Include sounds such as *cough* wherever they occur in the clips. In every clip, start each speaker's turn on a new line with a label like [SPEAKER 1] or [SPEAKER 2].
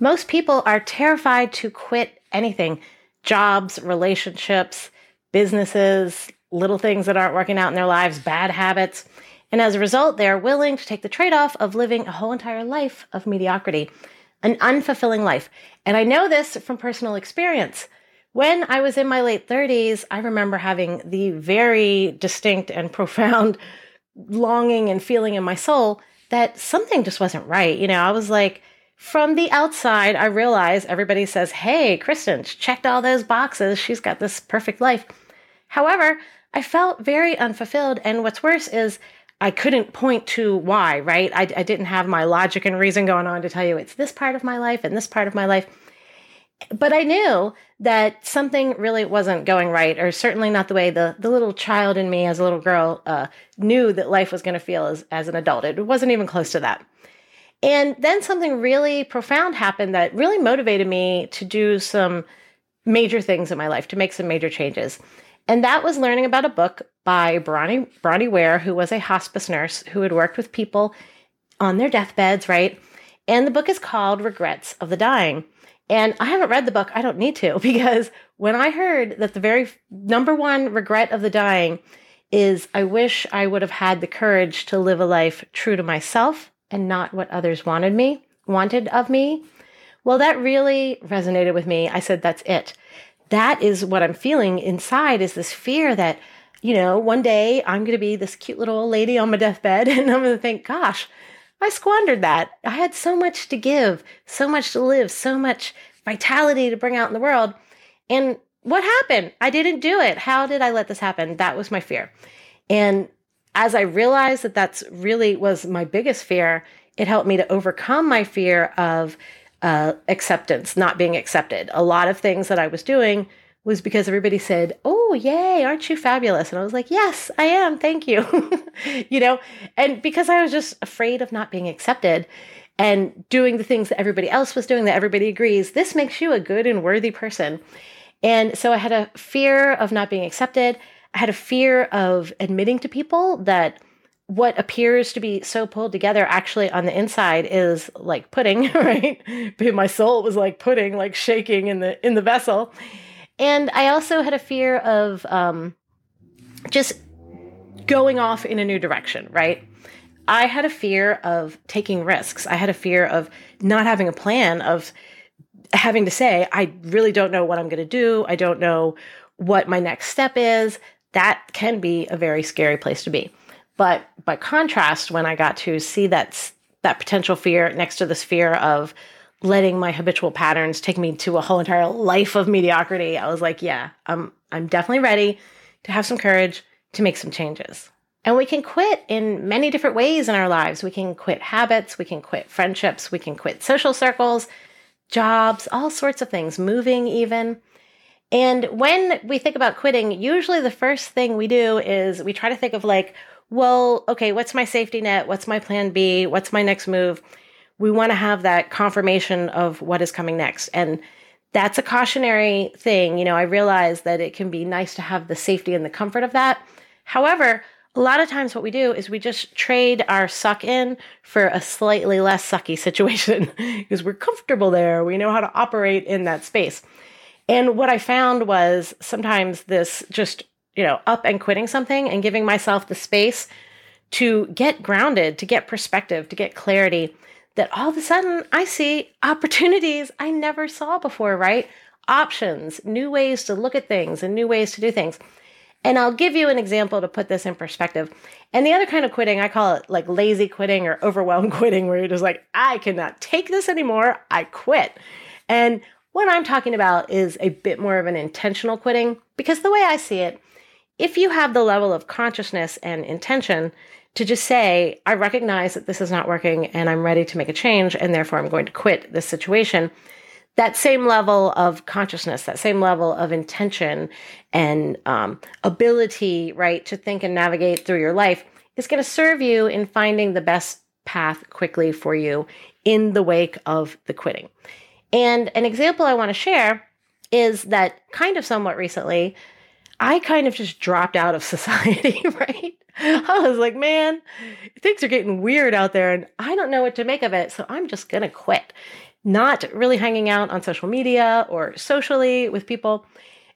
[SPEAKER 1] Most people are terrified to quit anything jobs, relationships, businesses, little things that aren't working out in their lives, bad habits. And as a result, they're willing to take the trade off of living a whole entire life of mediocrity, an unfulfilling life. And I know this from personal experience. When I was in my late 30s, I remember having the very distinct and *laughs* profound longing and feeling in my soul that something just wasn't right. You know, I was like, from the outside, I realize everybody says, Hey, Kristen, checked all those boxes. She's got this perfect life. However, I felt very unfulfilled. And what's worse is I couldn't point to why, right? I, I didn't have my logic and reason going on to tell you it's this part of my life and this part of my life. But I knew that something really wasn't going right, or certainly not the way the, the little child in me as a little girl uh, knew that life was going to feel as, as an adult. It wasn't even close to that. And then something really profound happened that really motivated me to do some major things in my life, to make some major changes. And that was learning about a book by Bronnie, Bronnie Ware, who was a hospice nurse who had worked with people on their deathbeds, right? And the book is called Regrets of the Dying. And I haven't read the book. I don't need to *laughs* because when I heard that the very number one regret of the dying is I wish I would have had the courage to live a life true to myself and not what others wanted me, wanted of me. Well, that really resonated with me. I said, that's it. That is what I'm feeling inside is this fear that, you know, one day I'm going to be this cute little old lady on my deathbed *laughs* and I'm going to think, gosh, I squandered that. I had so much to give, so much to live, so much vitality to bring out in the world. And what happened? I didn't do it. How did I let this happen? That was my fear. And as I realized that that's really was my biggest fear, it helped me to overcome my fear of uh, acceptance, not being accepted. A lot of things that I was doing was because everybody said, Oh, yay, aren't you fabulous? And I was like, Yes, I am. Thank you. *laughs* you know, and because I was just afraid of not being accepted and doing the things that everybody else was doing that everybody agrees, this makes you a good and worthy person. And so I had a fear of not being accepted. I had a fear of admitting to people that what appears to be so pulled together actually on the inside is like pudding, *laughs* right? But my soul was like pudding, like shaking in the in the vessel. And I also had a fear of um, just going off in a new direction, right? I had a fear of taking risks. I had a fear of not having a plan, of having to say, I really don't know what I'm going to do. I don't know what my next step is that can be a very scary place to be. But by contrast, when I got to see that that potential fear next to this fear of letting my habitual patterns take me to a whole entire life of mediocrity, I was like, yeah, I'm I'm definitely ready to have some courage to make some changes. And we can quit in many different ways in our lives. We can quit habits, we can quit friendships, we can quit social circles, jobs, all sorts of things, moving even. And when we think about quitting, usually the first thing we do is we try to think of like, well, okay, what's my safety net? What's my plan B? What's my next move? We want to have that confirmation of what is coming next. And that's a cautionary thing. You know, I realize that it can be nice to have the safety and the comfort of that. However, a lot of times what we do is we just trade our suck in for a slightly less sucky *laughs* situation because we're comfortable there. We know how to operate in that space. And what I found was sometimes this just, you know, up and quitting something and giving myself the space to get grounded, to get perspective, to get clarity, that all of a sudden I see opportunities I never saw before, right? Options, new ways to look at things and new ways to do things. And I'll give you an example to put this in perspective. And the other kind of quitting, I call it like lazy quitting or overwhelmed *laughs* quitting, where you're just like, I cannot take this anymore. I quit. And what I'm talking about is a bit more of an intentional quitting because the way I see it, if you have the level of consciousness and intention to just say, I recognize that this is not working and I'm ready to make a change and therefore I'm going to quit this situation, that same level of consciousness, that same level of intention and um, ability, right, to think and navigate through your life is going to serve you in finding the best path quickly for you in the wake of the quitting. And an example I want to share is that kind of somewhat recently, I kind of just dropped out of *laughs* society, right? I was like, man, things are getting weird out there and I don't know what to make of it. So I'm just going to quit. not really hanging out on social media or socially with people.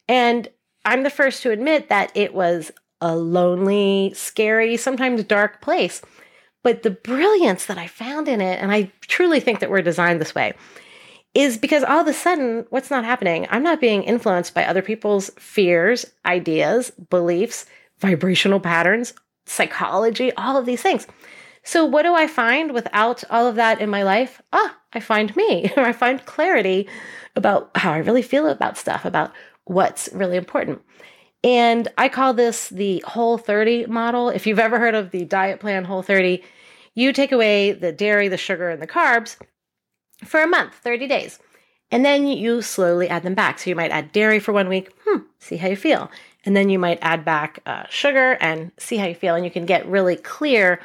[SPEAKER 1] And I'm the first to admit that it was a lonely, scary, sometimes dark place. But the brilliance that I found in it, and I truly think that we're designed this way, is because all of a sudden, what's not happening? I'm not being influenced by other people's fears, ideas, beliefs, vibrational patterns, psychology, all of these things. So, what do I find without all of that in my life? Ah, I find me, or *laughs* I find clarity about how I really feel about stuff, about what's really important. And I call this the Whole 30 model. If you've ever heard of the diet plan Whole 30, you take away the dairy, the sugar, and the carbs for a month, 30 days. And then you slowly add them back. So you might add dairy for one week, hmm, see how you feel. And then you might add back uh, sugar and see how you feel. And you can get really clear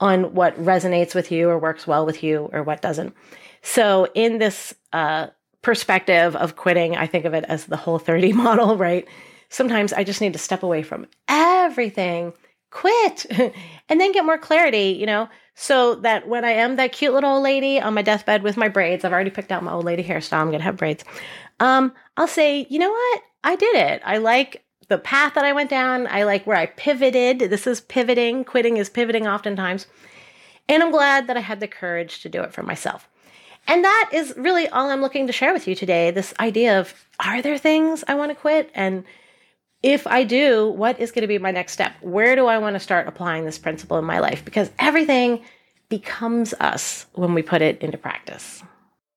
[SPEAKER 1] on what resonates with you or works well with you or what doesn't. So, in this uh, perspective of quitting, I think of it as the whole 30 *laughs* model, right? Sometimes I just need to step away from everything, quit, *laughs* and then get more clarity, you know, so that when I am that cute little old lady on my deathbed with my braids, I've already picked out my old lady hairstyle, I'm gonna have braids. Um, I'll say, you know what? I did it. I like the path that I went down. I like where I pivoted. This is pivoting. Quitting is pivoting oftentimes. And I'm glad that I had the courage to do it for myself. And that is really all I'm looking to share with you today this idea of are there things I want to quit? And if I do, what is going to be my next step? Where do I want to start applying this principle in my life? Because everything becomes us when we put it into practice.